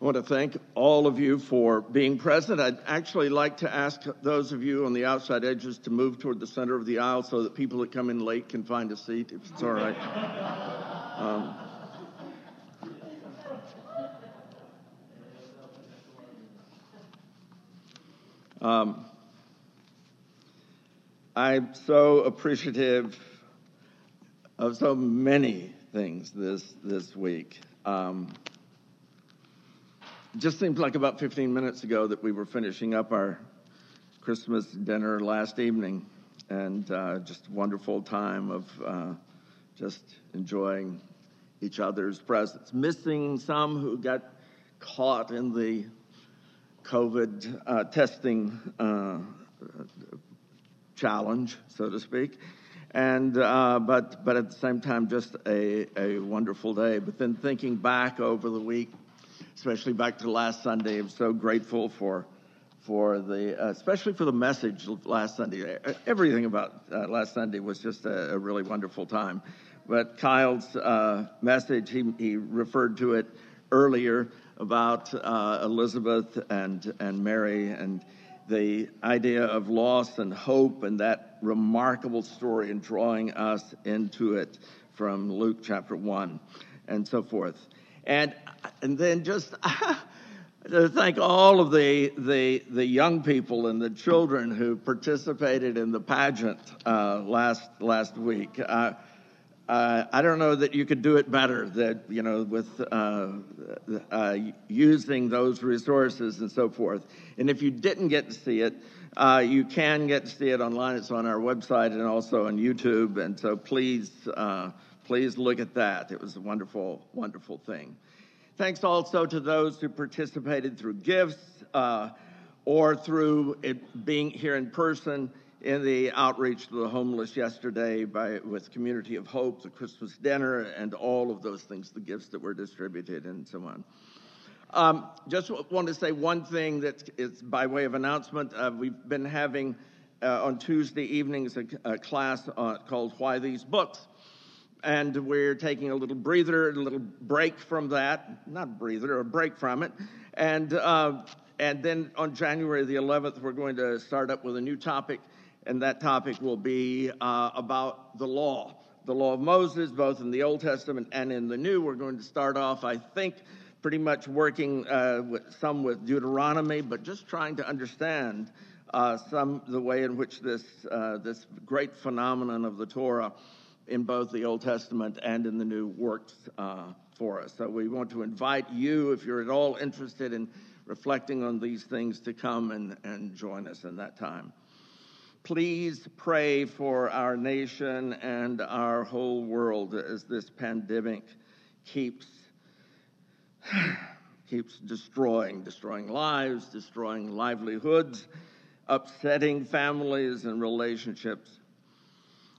I want to thank all of you for being present. I'd actually like to ask those of you on the outside edges to move toward the center of the aisle so that people that come in late can find a seat, if it's all right. Um, um, I'm so appreciative of so many things this this week. Um, just seems like about 15 minutes ago that we were finishing up our Christmas dinner last evening, and uh, just a wonderful time of uh, just enjoying each other's presence. Missing some who got caught in the COVID uh, testing uh, challenge, so to speak. And uh, but but at the same time, just a, a wonderful day. But then thinking back over the week, especially back to last Sunday. I'm so grateful for for the, uh, especially for the message last Sunday. Everything about uh, last Sunday was just a, a, really wonderful time. But Kyle's uh, message, he, he referred to it earlier about uh, Elizabeth and and Mary and the idea of loss and hope and that remarkable story and drawing us into it from Luke chapter one and so forth. And and then just to thank all of the, the, the young people and the children who participated in the pageant uh, last, last week. Uh, uh, I don't know that you could do it better. That you know, with uh, uh, using those resources and so forth. And if you didn't get to see it, uh, you can get to see it online. It's on our website and also on YouTube. And so please, please look at that. It was a wonderful, wonderful thing. Thanks also to those who participated through gifts uh, or through being here in person in the outreach to the homeless yesterday by with Community of Hope, the Christmas dinner, and all of those things, the gifts that were distributed and so on. Um, just want to say one thing that is by way of announcement. Uh, we've been having uh, on Tuesday evenings a, a class uh, called Why These Books and we're taking a little breather, a little break from that, not breather, a break from it, and uh, and then on January the 11th, we're going to start up with a new topic, and that topic will be uh, about the law, the law of Moses, both in the Old Testament and in the New. We're going to start off, I think, pretty much working uh, with some with Deuteronomy, but just trying to understand. Uh, some the way in which this uh, this great phenomenon of the Torah in both the Old Testament and in the New works uh, for us. So we want to invite you, if you're at all interested in reflecting on these things, to come and, and join us in that time. Please pray for our nation and our whole world as this pandemic keeps keeps destroying, destroying lives, destroying livelihoods, upsetting families and relationships.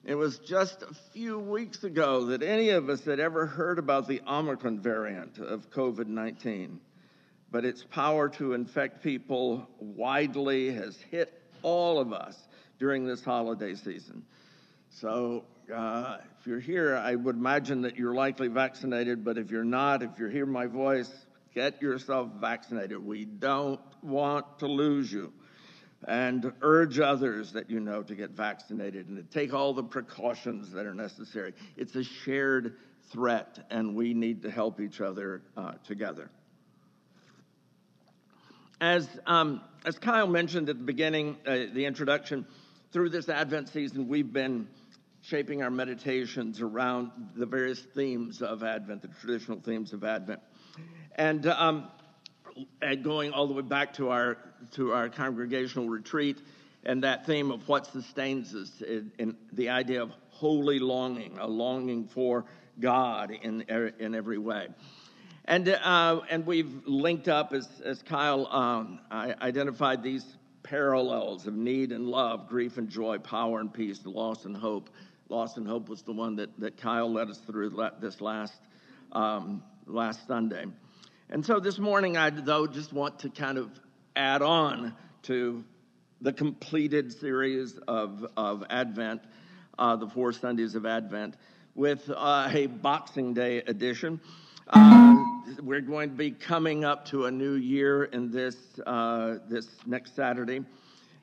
It was just a few weeks ago that any of us had ever heard about the Omicron variant of COVID 19. But its power to infect people widely has hit all of us during this holiday season. So, uh, if you're here, I would imagine that you're likely vaccinated, but if you're not, if you're hearing my voice, get yourself vaccinated. We don't want to lose you and urge others that you know to get vaccinated and to take all the precautions that are necessary. It's a shared threat, and we need to help each other uh, together. As, um, as Kyle mentioned at the beginning, uh, the introduction, through this Advent season, we've been shaping our meditations around the various themes of Advent, the traditional themes of Advent. And um, and going all the way back to our to our congregational retreat and that theme of what sustains us in the idea of holy longing, a longing for God in in every way. And uh, and we've linked up as as Kyle um, identified these parallels of need and love, grief and joy, power and peace, loss and hope. Loss and hope was the one that, that Kyle led us through this last um, last Sunday. And so this morning, I, though, just want to kind of add on to the completed series of, of Advent, uh, the four Sundays of Advent, with uh, a Boxing Day edition. Uh, we're going to be coming up to a new year in this uh, this next Saturday,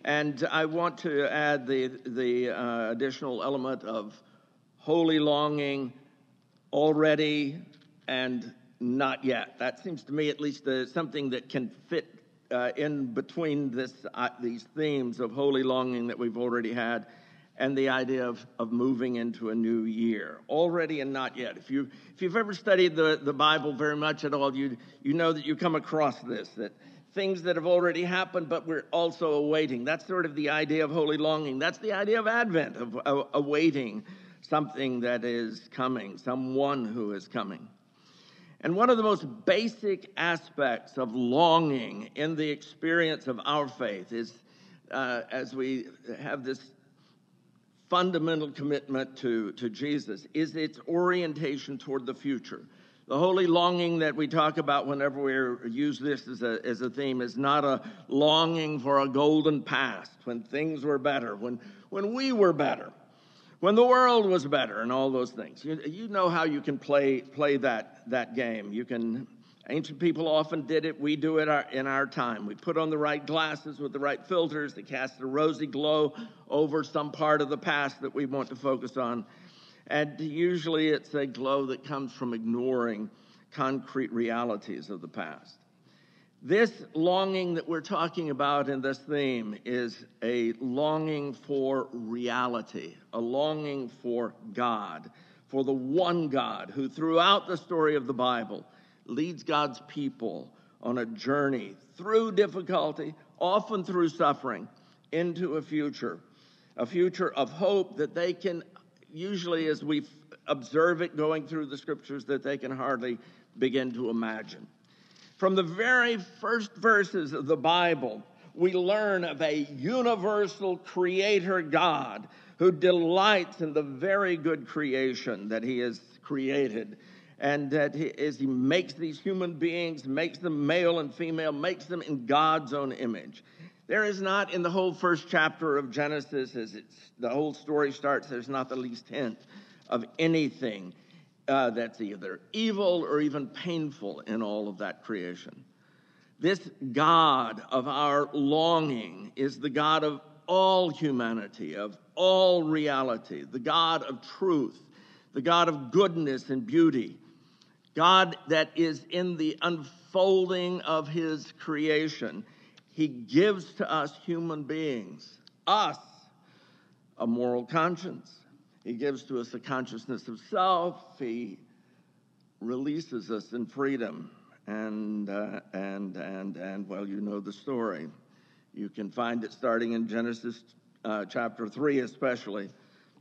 and I want to add the the uh, additional element of holy longing, already and not yet. That seems to me, at least, uh, something that can fit uh, in between this uh, these themes of holy longing that we've already had and the idea of, of moving into a new year. Already and not yet. If, you, if you've ever studied the, the Bible very much at all, you, you know that you come across this, that things that have already happened, but we're also awaiting. That's sort of the idea of holy longing. That's the idea of Advent, of, of awaiting something that is coming, someone who is coming. And one of the most basic aspects of longing in the experience of our faith is uh, as we have this fundamental commitment to, to Jesus is its orientation toward the future. The holy longing that we talk about whenever we use this as a, as a theme is not a longing for a golden past when things were better, when, when we were better, when the world was better, and all those things. You, you know how you can play, play that, that game. You can Ancient people often did it. We do it in our time. We put on the right glasses with the right filters to cast a rosy glow over some part of the past that we want to focus on. And usually it's a glow that comes from ignoring concrete realities of the past. This longing that we're talking about in this theme is a longing for reality, a longing for God, for the one God who, throughout the story of the Bible, leads God's people on a journey through difficulty, often through suffering, into a future, a future of hope that they can, usually as we observe it going through the scriptures, that they can hardly begin to imagine. From the very first verses of the Bible, we learn of a universal creator God who delights in the very good creation that he has created and that he, as he makes these human beings, makes them male and female, makes them in God's own image. There is not in the whole first chapter of Genesis, as the whole story starts, there's not the least hint of anything uh, that's either evil or even painful in all of that creation. This God of our longing is the God of all humanity, of all reality, the God of truth, the God of goodness and beauty, God that is in the unfolding of his creation. He gives to us human beings, us, a moral conscience. He gives to us a consciousness of self. He releases us in freedom. And, uh, and, and, and, well, you know the story. You can find it starting in Genesis uh, chapter 3, especially.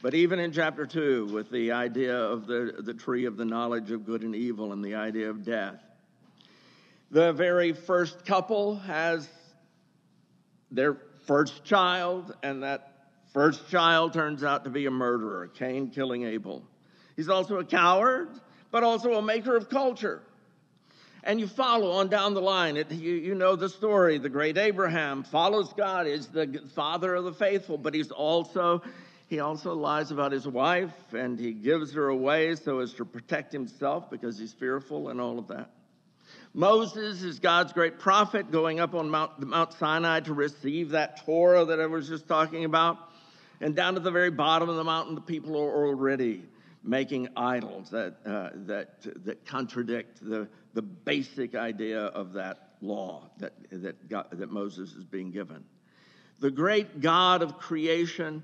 But even in chapter 2, with the idea of the, the tree of the knowledge of good and evil and the idea of death, the very first couple has their first child, and that first child turns out to be a murderer, Cain killing Abel. He's also a coward, but also a maker of culture. And you follow on down the line. It, you, you know the story. The great Abraham follows God, is the father of the faithful, but he's also he also lies about his wife and he gives her away so as to protect himself because he's fearful and all of that. Moses is God's great prophet going up on Mount, Mount Sinai to receive that Torah that I was just talking about. And down at the very bottom of the mountain, the people are already making idols that, uh, that, that contradict the, the basic idea of that law that, that, God, that Moses is being given. The great God of creation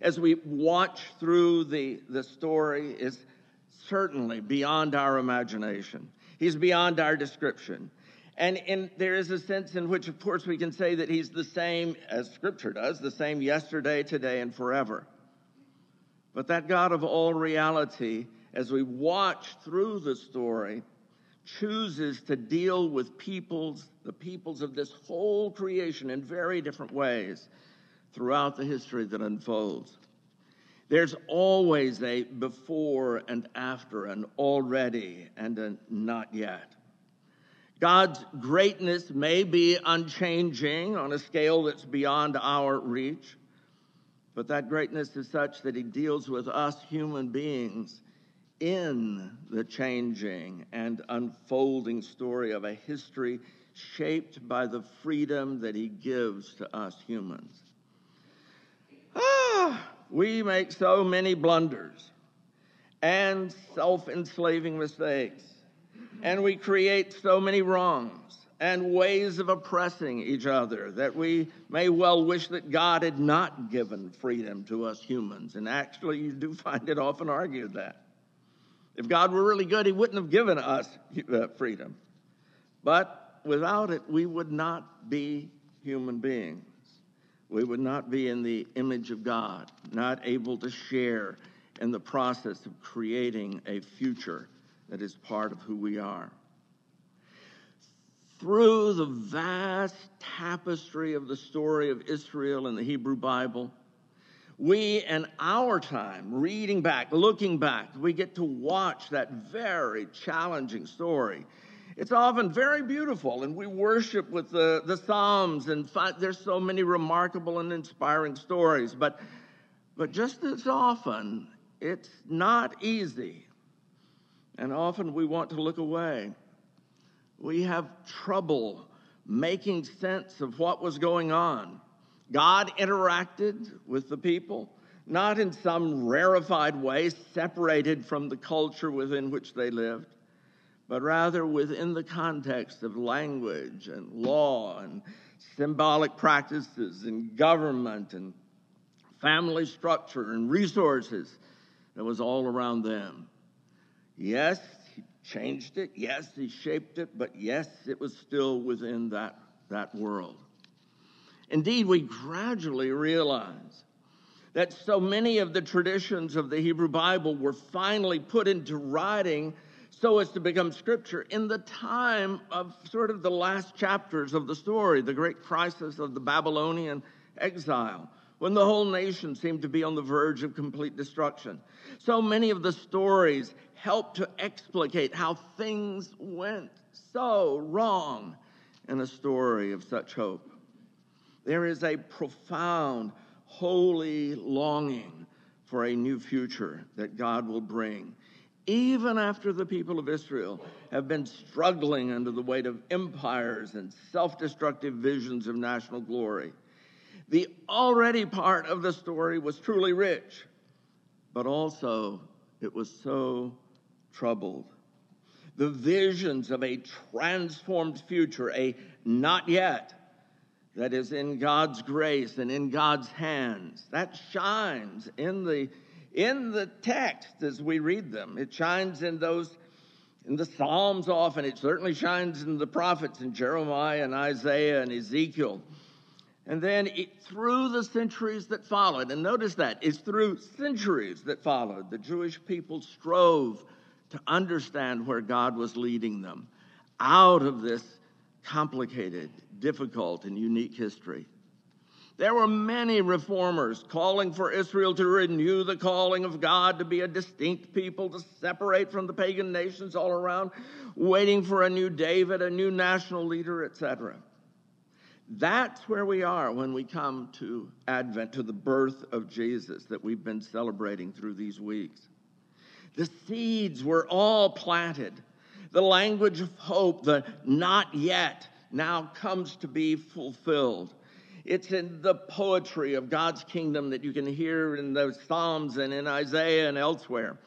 as we watch through the, the story is certainly beyond our imagination. He's beyond our description. And, and there is a sense in which, of course, we can say that he's the same as Scripture does, the same yesterday, today, and forever. But that God of all reality, as we watch through the story, chooses to deal with peoples, the peoples of this whole creation in very different ways throughout the history that unfolds. There's always a before and after, an already and a not yet. God's greatness may be unchanging on a scale that's beyond our reach, but that greatness is such that He deals with us human beings in the changing and unfolding story of a history shaped by the freedom that he gives to us humans. Ah, we make so many blunders and self enslaving mistakes, and we create so many wrongs and ways of oppressing each other that we may well wish that God had not given freedom to us humans. And actually, you do find it often argued that. If God were really good, He wouldn't have given us uh, freedom. But without it, we would not be human beings. We would not be in the image of God, not able to share in the process of creating a future that is part of who we are through the vast tapestry of the story of Israel in the Hebrew Bible, we in our time, reading back, looking back, we get to watch that very challenging story. It's often very beautiful, and we worship with the, the Psalms, and there's so many remarkable and inspiring stories. But, but just as often, it's not easy. And often we want to look away we have trouble making sense of what was going on. God interacted with the people, not in some rarefied way, separated from the culture within which they lived, but rather within the context of language and law and symbolic practices and government and family structure and resources that was all around them. Yes, he changed it. Yes, he shaped it, but yes, it was still within that, that world. Indeed, we gradually realize that so many of the traditions of the Hebrew Bible were finally put into writing so as to become scripture in the time of sort of the last chapters of the story, the great crisis of the Babylonian exile, when the whole nation seemed to be on the verge of complete destruction. So many of the stories help to explicate how things went so wrong in a story of such hope. There is a profound, holy longing for a new future that God will bring, even after the people of Israel have been struggling under the weight of empires and self destructive visions of national glory. The already part of the story was truly rich, but also it was so troubled. The visions of a transformed future, a not yet, that is in God's grace and in God's hands, that shines in the in the text as we read them. It shines in those in the Psalms often. It certainly shines in the prophets in Jeremiah and Isaiah and Ezekiel. And then it, through the centuries that followed, and notice that it's through centuries that followed, the Jewish people strove to understand where God was leading them out of this complicated, difficult, and unique history. There were many reformers calling for Israel to renew the calling of God to be a distinct people, to separate from the pagan nations all around, waiting for a new David, a new national leader, etc. That's where we are when we come to Advent, to the birth of Jesus that we've been celebrating through these weeks. The seeds were all planted. The language of hope, the not yet, now comes to be fulfilled. It's in the poetry of God's kingdom that you can hear in the Psalms and in Isaiah and elsewhere.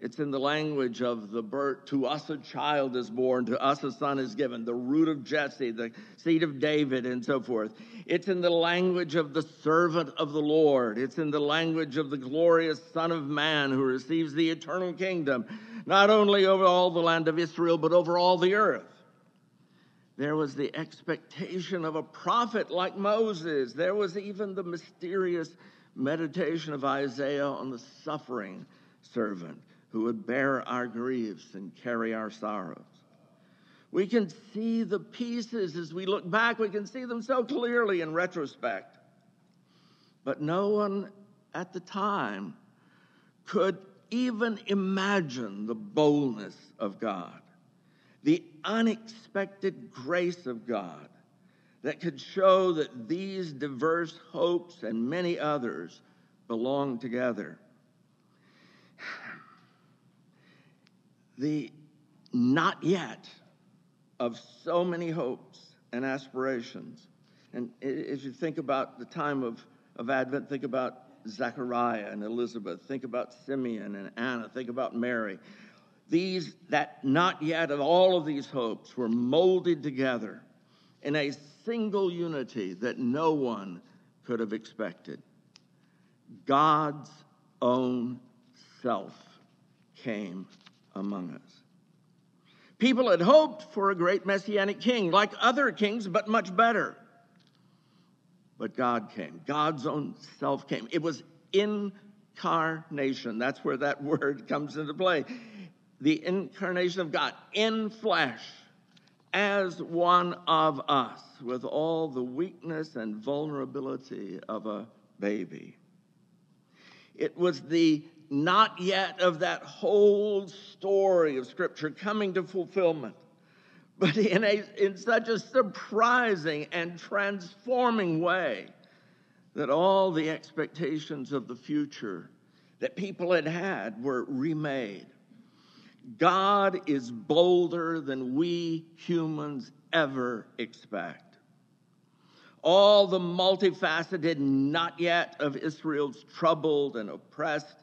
It's in the language of the birth. To us a child is born, to us a son is given, the root of Jesse, the seed of David, and so forth. It's in the language of the servant of the Lord. It's in the language of the glorious Son of Man who receives the eternal kingdom, not only over all the land of Israel, but over all the earth. There was the expectation of a prophet like Moses. There was even the mysterious meditation of Isaiah on the suffering servant who would bear our griefs and carry our sorrows. We can see the pieces as we look back, we can see them so clearly in retrospect. But no one at the time could even imagine the boldness of God, the unexpected grace of God that could show that these diverse hopes and many others belong together. The not yet of so many hopes and aspirations. And as you think about the time of, of Advent, think about Zechariah and Elizabeth, think about Simeon and Anna, think about Mary. These, that not yet of all of these hopes were molded together in a single unity that no one could have expected. God's own self came among us. People had hoped for a great messianic king, like other kings, but much better. But God came. God's own self came. It was incarnation. That's where that word comes into play. The incarnation of God in flesh as one of us with all the weakness and vulnerability of a baby. It was the not yet of that whole story of Scripture coming to fulfillment, but in, a, in such a surprising and transforming way that all the expectations of the future that people had had were remade. God is bolder than we humans ever expect. All the multifaceted not yet of Israel's troubled and oppressed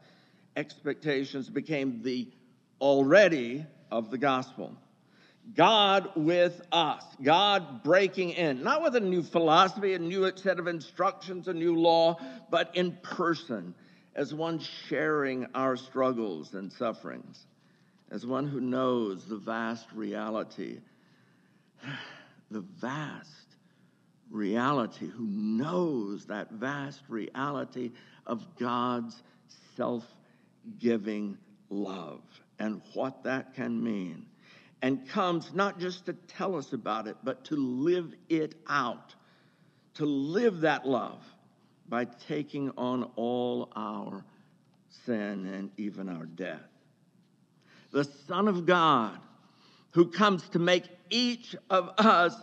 expectations became the already of the gospel. God with us, God breaking in, not with a new philosophy, a new set of instructions, a new law, but in person, as one sharing our struggles and sufferings, as one who knows the vast reality, the vast reality, who knows that vast reality of God's self giving love and what that can mean. And comes not just to tell us about it, but to live it out, to live that love by taking on all our sin and even our death. The Son of God, who comes to make each of us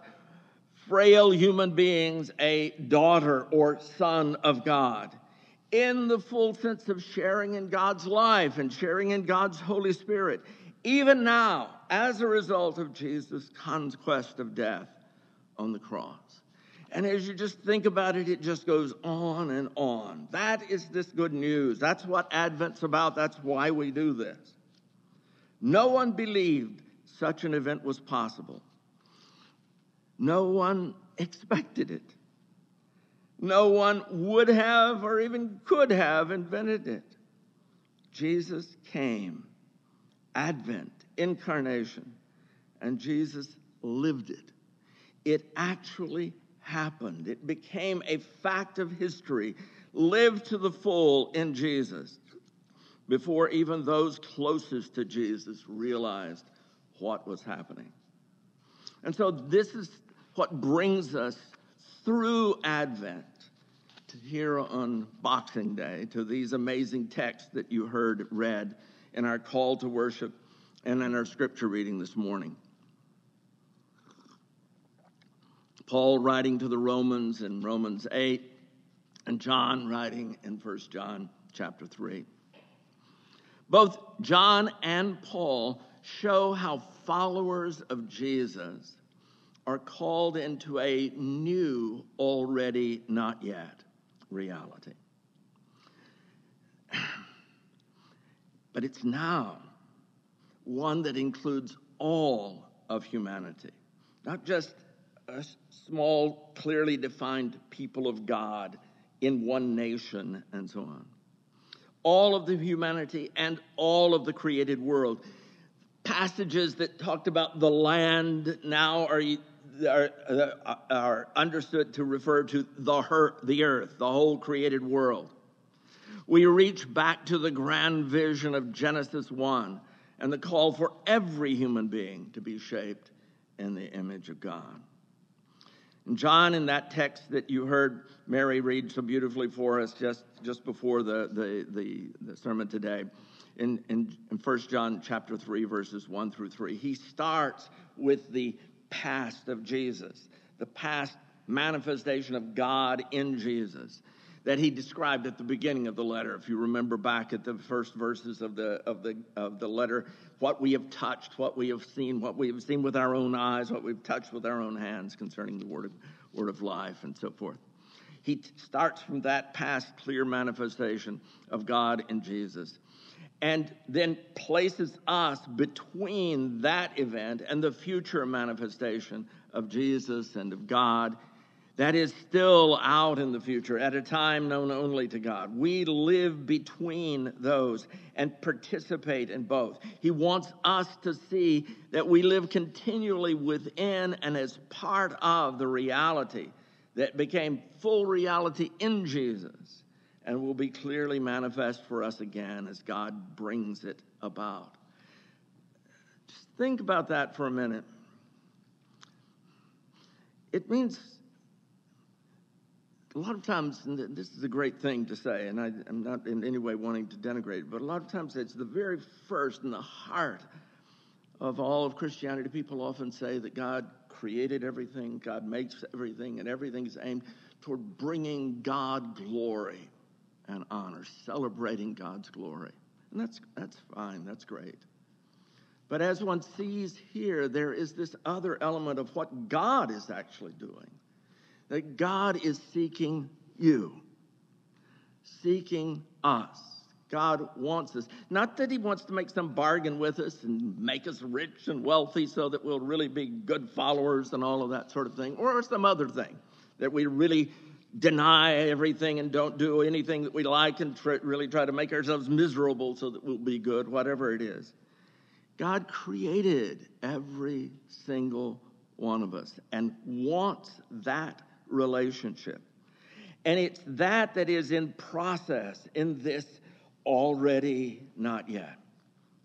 frail human beings a daughter or son of God in the full sense of sharing in God's life and sharing in God's Holy Spirit, even now, as a result of Jesus' conquest of death on the cross. And as you just think about it, it just goes on and on. That is this good news. That's what Advent's about. That's why we do this. No one believed such an event was possible. No one expected it. No one would have or even could have invented it. Jesus came, Advent, incarnation, and Jesus lived it. It actually happened. It became a fact of history, lived to the full in Jesus, before even those closest to Jesus realized what was happening. And so, this is what brings us through Advent here on Boxing Day to these amazing texts that you heard read in our call to worship and in our scripture reading this morning. Paul writing to the Romans in Romans 8, and John writing in 1 John chapter 3. Both John and Paul show how followers of Jesus are called into a new, already not yet reality. But it's now one that includes all of humanity, not just a small, clearly defined people of God in one nation and so on. All of the humanity and all of the created world. Passages that talked about the land now are are, uh, are understood to refer to the, her, the earth, the whole created world. We reach back to the grand vision of Genesis 1 and the call for every human being to be shaped in the image of God. And John, in that text that you heard Mary read so beautifully for us just, just before the, the, the, the sermon today, in, in, in 1 John chapter 3, verses 1 through 3, he starts with the past of Jesus, the past manifestation of God in Jesus that he described at the beginning of the letter. If you remember back at the first verses of the, of the, of the letter, what we have touched, what we have seen, what we have seen with our own eyes, what we've touched with our own hands concerning the word of, word of life and so forth. He t- starts from that past clear manifestation of God in Jesus and then places us between that event and the future manifestation of Jesus and of God that is still out in the future at a time known only to God. We live between those and participate in both. He wants us to see that we live continually within and as part of the reality that became full reality in Jesus and will be clearly manifest for us again as God brings it about. Just think about that for a minute. It means a lot of times, this is a great thing to say, and I, am not in any way wanting to denigrate it, but a lot of times it's the very first and the heart of all of Christianity. People often say that God created everything, God makes everything, and everything is aimed toward bringing God glory and honor, celebrating God's glory. And that's, that's fine, that's great. But as one sees here, there is this other element of what God is actually doing that God is seeking you, seeking us. God wants us. Not that He wants to make some bargain with us and make us rich and wealthy so that we'll really be good followers and all of that sort of thing, or some other thing that we really deny everything and don't do anything that we like and tr- really try to make ourselves miserable so that we'll be good, whatever it is. God created every single one of us and wants that relationship. And it's that that is in process in this already not yet.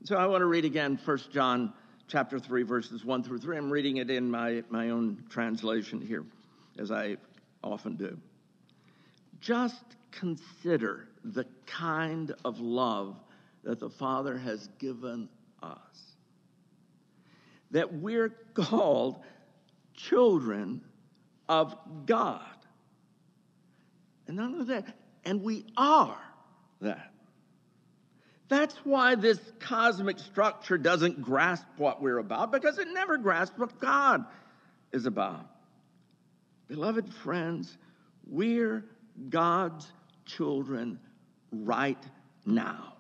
So I want to read again 1 John chapter 3 verses 1 through 3. I'm reading it in my, my own translation here as I often do. Just consider the kind of love that the Father has given us. That we're called children of God. And none of that. And we are that. That's why this cosmic structure doesn't grasp what we're about, because it never grasps what God is about. Beloved friends, we're God's children right now.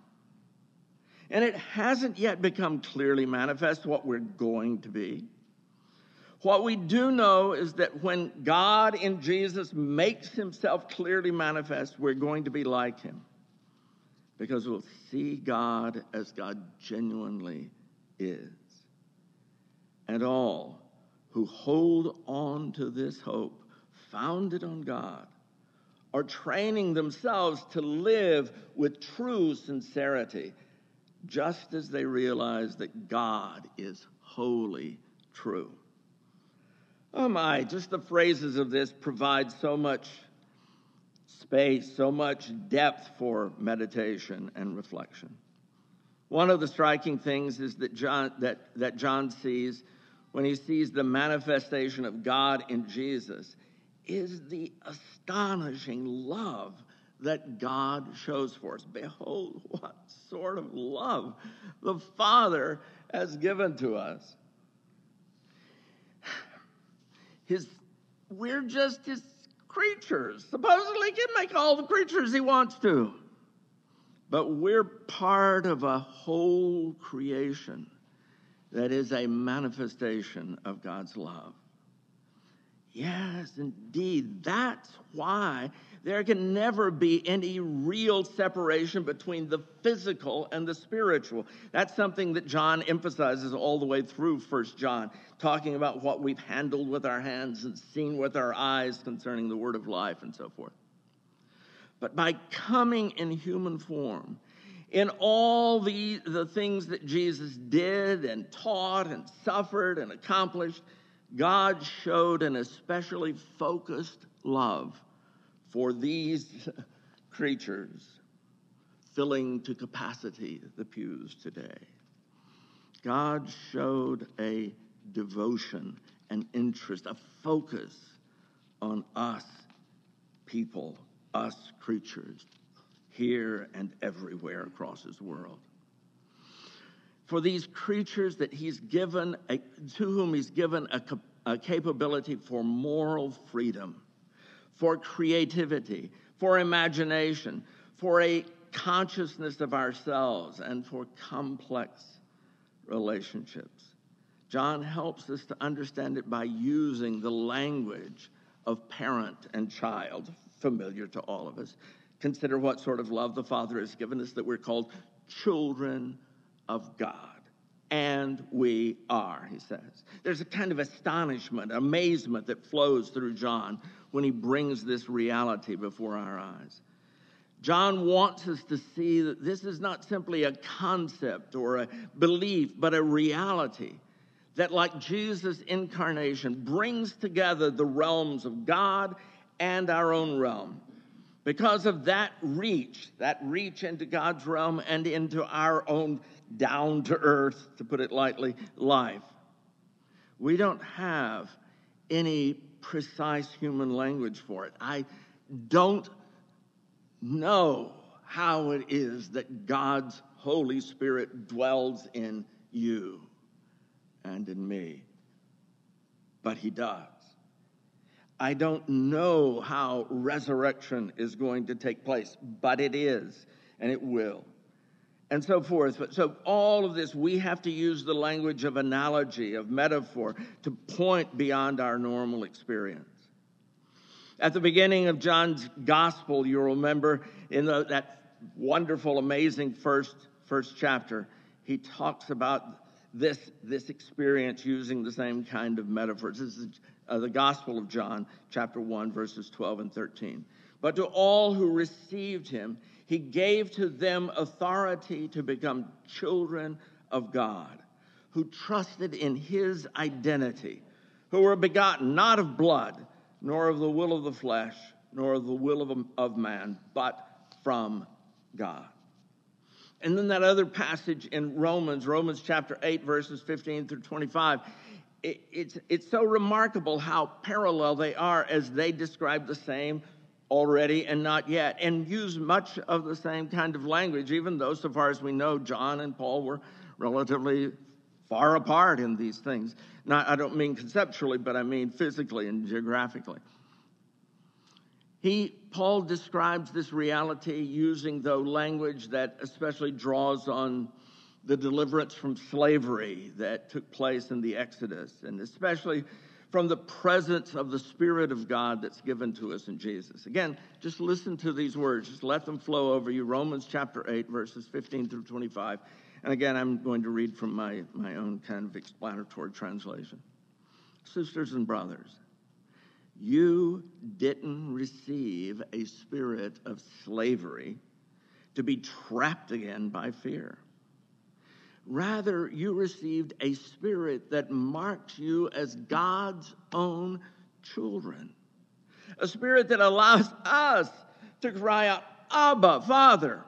And it hasn't yet become clearly manifest what we're going to be. What we do know is that when God in Jesus makes himself clearly manifest, we're going to be like him because we'll see God as God genuinely is. And all who hold on to this hope, founded on God, are training themselves to live with true sincerity, just as they realize that God is wholly true. Oh my, just the phrases of this provide so much space, so much depth for meditation and reflection. One of the striking things is that John, that, that John sees when he sees the manifestation of God in Jesus is the astonishing love that God shows for us. Behold, what sort of love the Father has given to us his we're just his creatures. Supposedly he can make all the creatures he wants to. But we're part of a whole creation that is a manifestation of God's love. Yes, indeed. That's why there can never be any real separation between the physical and the spiritual. That's something that John emphasizes all the way through First John, talking about what we've handled with our hands and seen with our eyes concerning the word of life and so forth. But by coming in human form, in all the, the things that Jesus did and taught and suffered and accomplished, God showed an especially focused love for these creatures, filling to capacity the pews today. God showed a devotion, an interest, a focus on us people, us creatures, here and everywhere across his world. For these creatures that he's given, a, to whom he's given a, a capability for moral freedom, for creativity, for imagination, for a consciousness of ourselves, and for complex relationships. John helps us to understand it by using the language of parent and child, familiar to all of us. Consider what sort of love the Father has given us that we're called children of God. And we are, he says. There's a kind of astonishment, amazement that flows through John when he brings this reality before our eyes. John wants us to see that this is not simply a concept or a belief, but a reality that, like Jesus' incarnation, brings together the realms of God and our own realm. Because of that reach, that reach into God's realm and into our own down to earth, to put it lightly, life. We don't have any precise human language for it. I don't know how it is that God's Holy Spirit dwells in you and in me, but He does. I don't know how resurrection is going to take place, but it is, and it will and so forth. But So, all of this, we have to use the language of analogy, of metaphor, to point beyond our normal experience. At the beginning of John's gospel, you'll remember in the, that wonderful, amazing first, first chapter, he talks about this, this experience using the same kind of metaphors. This is uh, the Gospel of John, chapter 1, verses 12 and 13. But to all who received him, he gave to them authority to become children of God, who trusted in his identity, who were begotten not of blood, nor of the will of the flesh, nor of the will of, of man, but from God. And then that other passage in Romans, Romans chapter 8, verses 15 through 25, it, it's, it's so remarkable how parallel they are as they describe the same already and not yet, and use much of the same kind of language, even though, so far as we know, John and Paul were relatively far apart in these things. Not, I don't mean conceptually, but I mean physically and geographically. He, Paul describes this reality using, though, language that especially draws on the deliverance from slavery that took place in the Exodus, and especially from the presence of the Spirit of God that's given to us in Jesus. Again, just listen to these words, just let them flow over you. Romans chapter 8, verses 15 through 25. And again, I'm going to read from my, my own kind of explanatory translation. Sisters and brothers, you didn't receive a spirit of slavery to be trapped again by fear. Rather, you received a spirit that marks you as God's own children. A spirit that allows us to cry out, Abba, Father.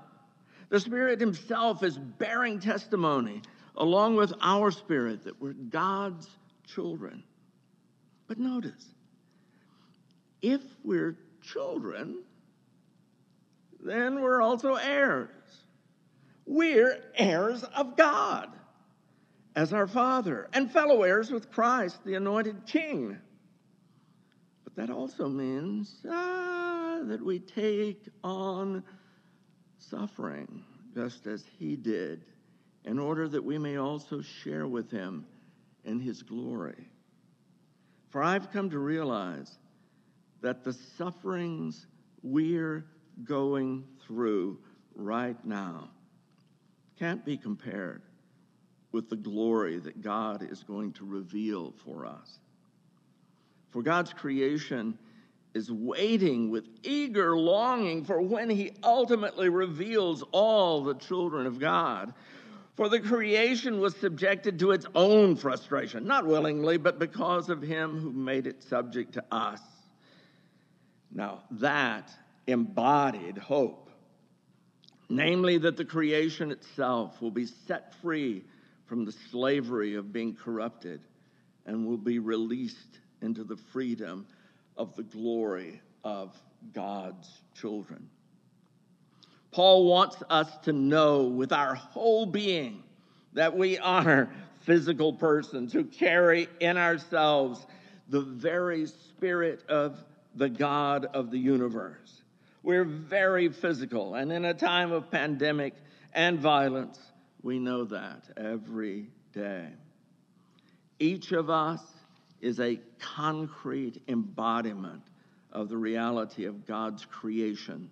The Spirit Himself is bearing testimony along with our spirit that we're God's children. But notice, if we're children, then we're also heirs we're heirs of God as our Father and fellow heirs with Christ, the anointed King. But that also means ah, that we take on suffering just as He did, in order that we may also share with Him in His glory. For I've come to realize that the sufferings we're going through right now can't be compared with the glory that God is going to reveal for us. For God's creation is waiting with eager longing for when He ultimately reveals all the children of God. For the creation was subjected to its own frustration, not willingly, but because of Him who made it subject to us. Now, that embodied hope namely, that the creation itself will be set free from the slavery of being corrupted and will be released into the freedom of the glory of God's children. Paul wants us to know with our whole being that we are physical persons who carry in ourselves the very spirit of the God of the universe. We're very physical, and in a time of pandemic and violence, we know that every day. Each of us is a concrete embodiment of the reality of God's creation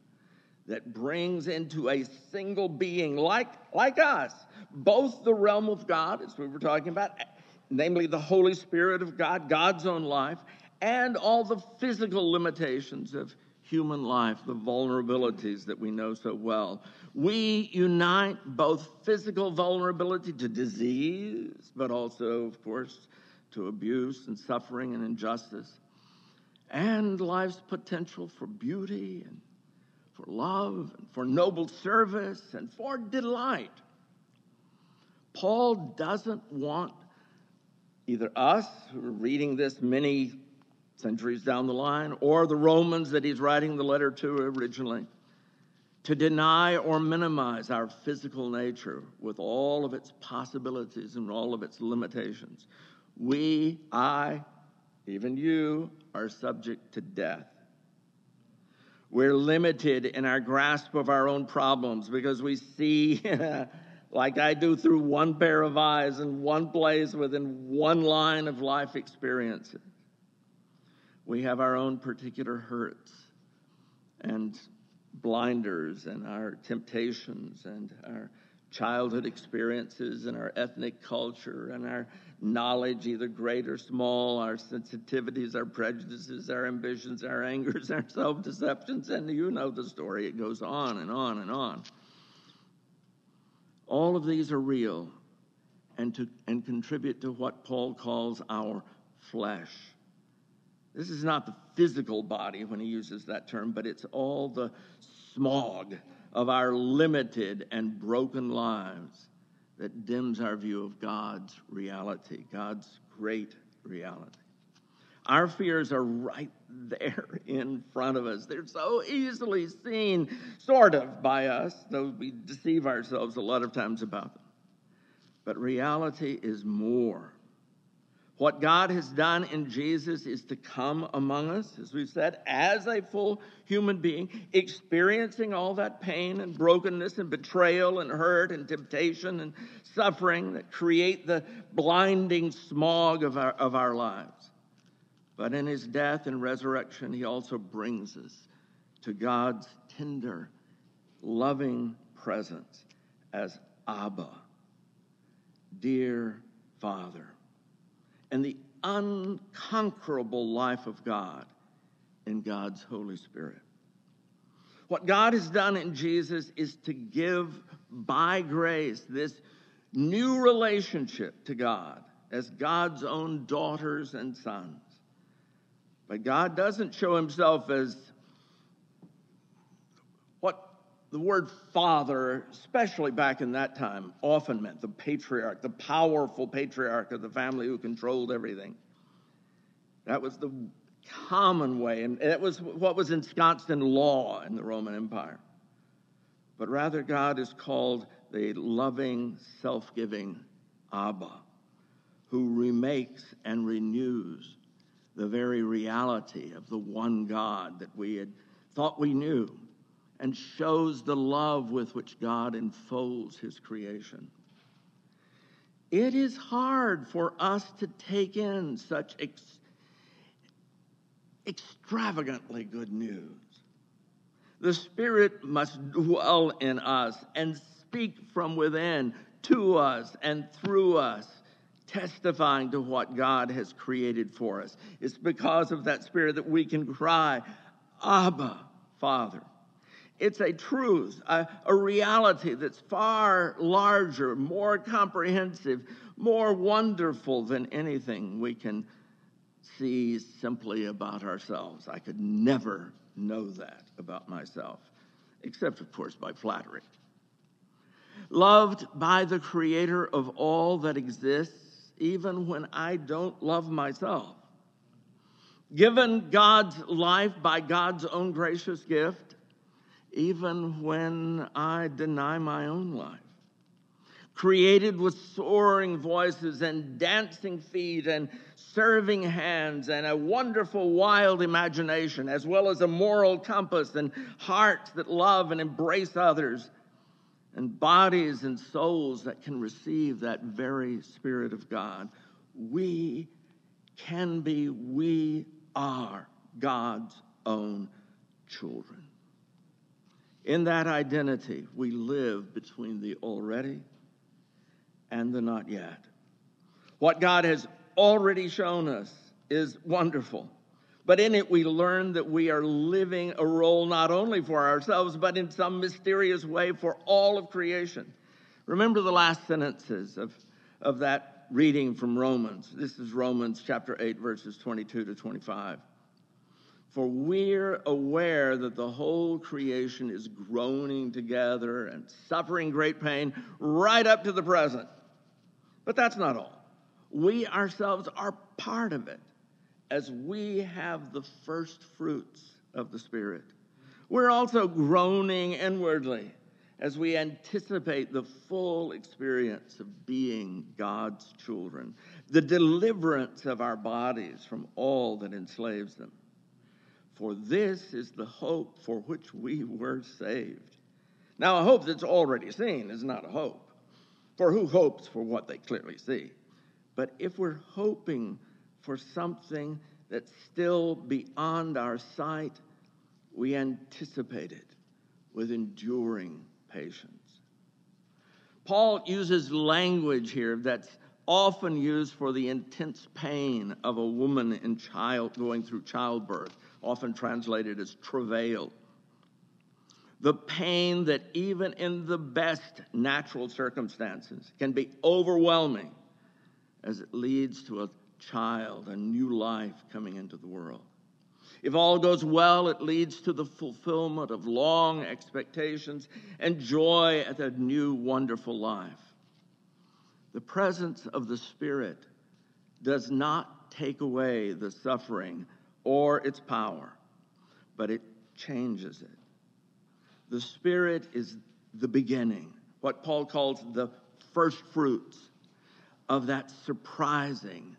that brings into a single being like, like us both the realm of God, as we were talking about, namely the Holy Spirit of God, God's own life, and all the physical limitations of human life, the vulnerabilities that we know so well. We unite both physical vulnerability to disease, but also, of course, to abuse and suffering and injustice, and life's potential for beauty and for love and for noble service and for delight. Paul doesn't want either us, who are reading this many centuries down the line, or the Romans that he's writing the letter to originally, to deny or minimize our physical nature with all of its possibilities and all of its limitations. We, I, even you, are subject to death. We're limited in our grasp of our own problems because we see, like I do, through one pair of eyes in one place within one line of life experiences. We have our own particular hurts and blinders and our temptations and our childhood experiences and our ethnic culture and our knowledge, either great or small, our sensitivities, our prejudices, our ambitions, our angers, our self deceptions, and you know the story. It goes on and on and on. All of these are real and, to, and contribute to what Paul calls our flesh. This is not the physical body when he uses that term, but it's all the smog of our limited and broken lives that dims our view of God's reality, God's great reality. Our fears are right there in front of us. They're so easily seen, sort of, by us, though we deceive ourselves a lot of times about them. But reality is more what God has done in Jesus is to come among us, as we've said, as a full human being, experiencing all that pain and brokenness and betrayal and hurt and temptation and suffering that create the blinding smog of our, of our lives. But in his death and resurrection, he also brings us to God's tender, loving presence as Abba, dear Father and the unconquerable life of God in God's Holy Spirit. What God has done in Jesus is to give by grace this new relationship to God as God's own daughters and sons. But God doesn't show himself as the word father, especially back in that time, often meant the patriarch, the powerful patriarch of the family who controlled everything. That was the common way, and that was what was ensconced in law in the Roman Empire. But rather, God is called the loving, self giving Abba, who remakes and renews the very reality of the one God that we had thought we knew and shows the love with which God enfolds his creation. It is hard for us to take in such ex- extravagantly good news. The Spirit must dwell in us and speak from within to us and through us, testifying to what God has created for us. It's because of that Spirit that we can cry, Abba, Father. It's a truth, a, a, reality that's far larger, more comprehensive, more wonderful than anything we can see simply about ourselves. I could never know that about myself, except, of course, by flattery. Loved by the Creator of all that exists, even when I don't love myself. Given God's life by God's own gracious gift even when I deny my own life. created with soaring voices and dancing feet and serving hands and a wonderful wild imagination, as well as a moral compass and hearts that love and embrace others, and bodies and souls that can receive that very Spirit of God. We can be, we are God's own children. In that identity, we live between the already and the not yet. What God has already shown us is wonderful. But in it, we learn that we are living a role not only for ourselves, but in some mysterious way for all of creation. Remember the last sentences of, of that reading from Romans. This is Romans chapter 8, verses 22 to 25. For we're aware that the whole creation is groaning together and suffering great pain right up to the present. But that's not all. We ourselves are part of it as we have the first fruits of the Spirit. We're also groaning inwardly as we anticipate the full experience of being God's children, the deliverance of our bodies from all that enslaves them. For this is the hope for which we were saved. Now, a hope that's already seen is not a hope. For who hopes for what they clearly see? But if we're hoping for something that's still beyond our sight, we anticipate it with enduring patience. Paul uses language here that's often used for the intense pain of a woman in child going through childbirth often translated as travail. The pain that, even in the best natural circumstances, can be overwhelming as it leads to a child, a new life coming into the world. If all goes well, it leads to the fulfillment of long expectations and joy at a new, wonderful life. The presence of the Spirit does not take away the suffering or its power, but it changes it. The Spirit is the beginning, what Paul calls the first fruits of that surprising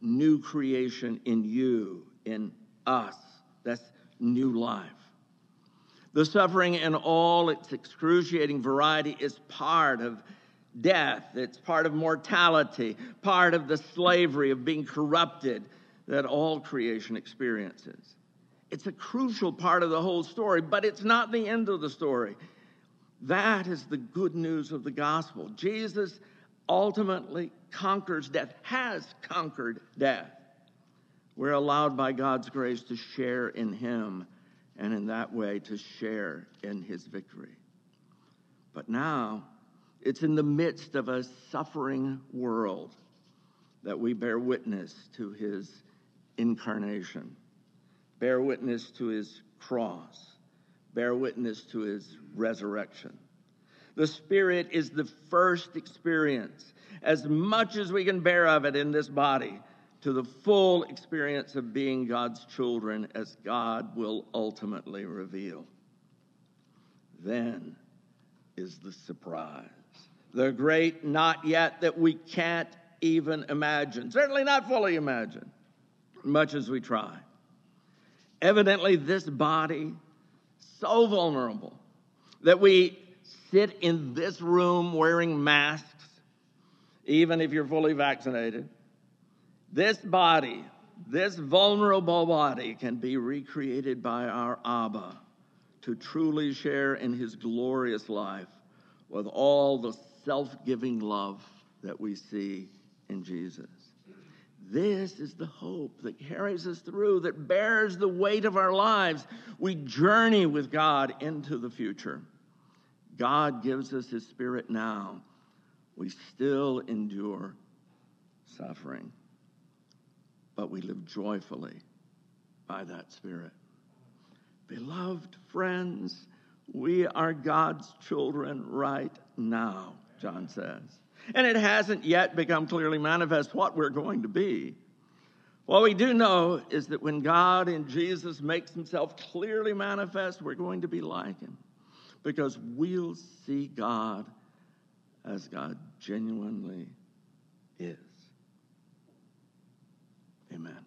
new creation in you, in us. That's new life. The suffering in all its excruciating variety is part of death, it's part of mortality, part of the slavery of being corrupted that all creation experiences. It's a crucial part of the whole story, but it's not the end of the story. That is the good news of the gospel. Jesus ultimately conquers death, has conquered death. We're allowed by God's grace to share in Him and in that way to share in His victory. But now, it's in the midst of a suffering world that we bear witness to His incarnation, bear witness to his cross, bear witness to his resurrection. The Spirit is the first experience, as much as we can bear of it in this body, to the full experience of being God's children as God will ultimately reveal. Then is the surprise. The great not yet that we can't even imagine, certainly not fully imagine much as we try. Evidently, this body, so vulnerable that we sit in this room wearing masks, even if you're fully vaccinated. This body, this vulnerable body, can be recreated by our Abba to truly share in his glorious life with all the self giving love that we see in Jesus. This is the hope that carries us through, that bears the weight of our lives. We journey with God into the future. God gives us His Spirit now. We still endure suffering, but we live joyfully by that Spirit. Beloved friends, we are God's children right now, John says and it hasn't yet become clearly manifest what we're going to be. What we do know is that when God in Jesus makes himself clearly manifest, we're going to be like him because we'll see God as God genuinely is. Amen.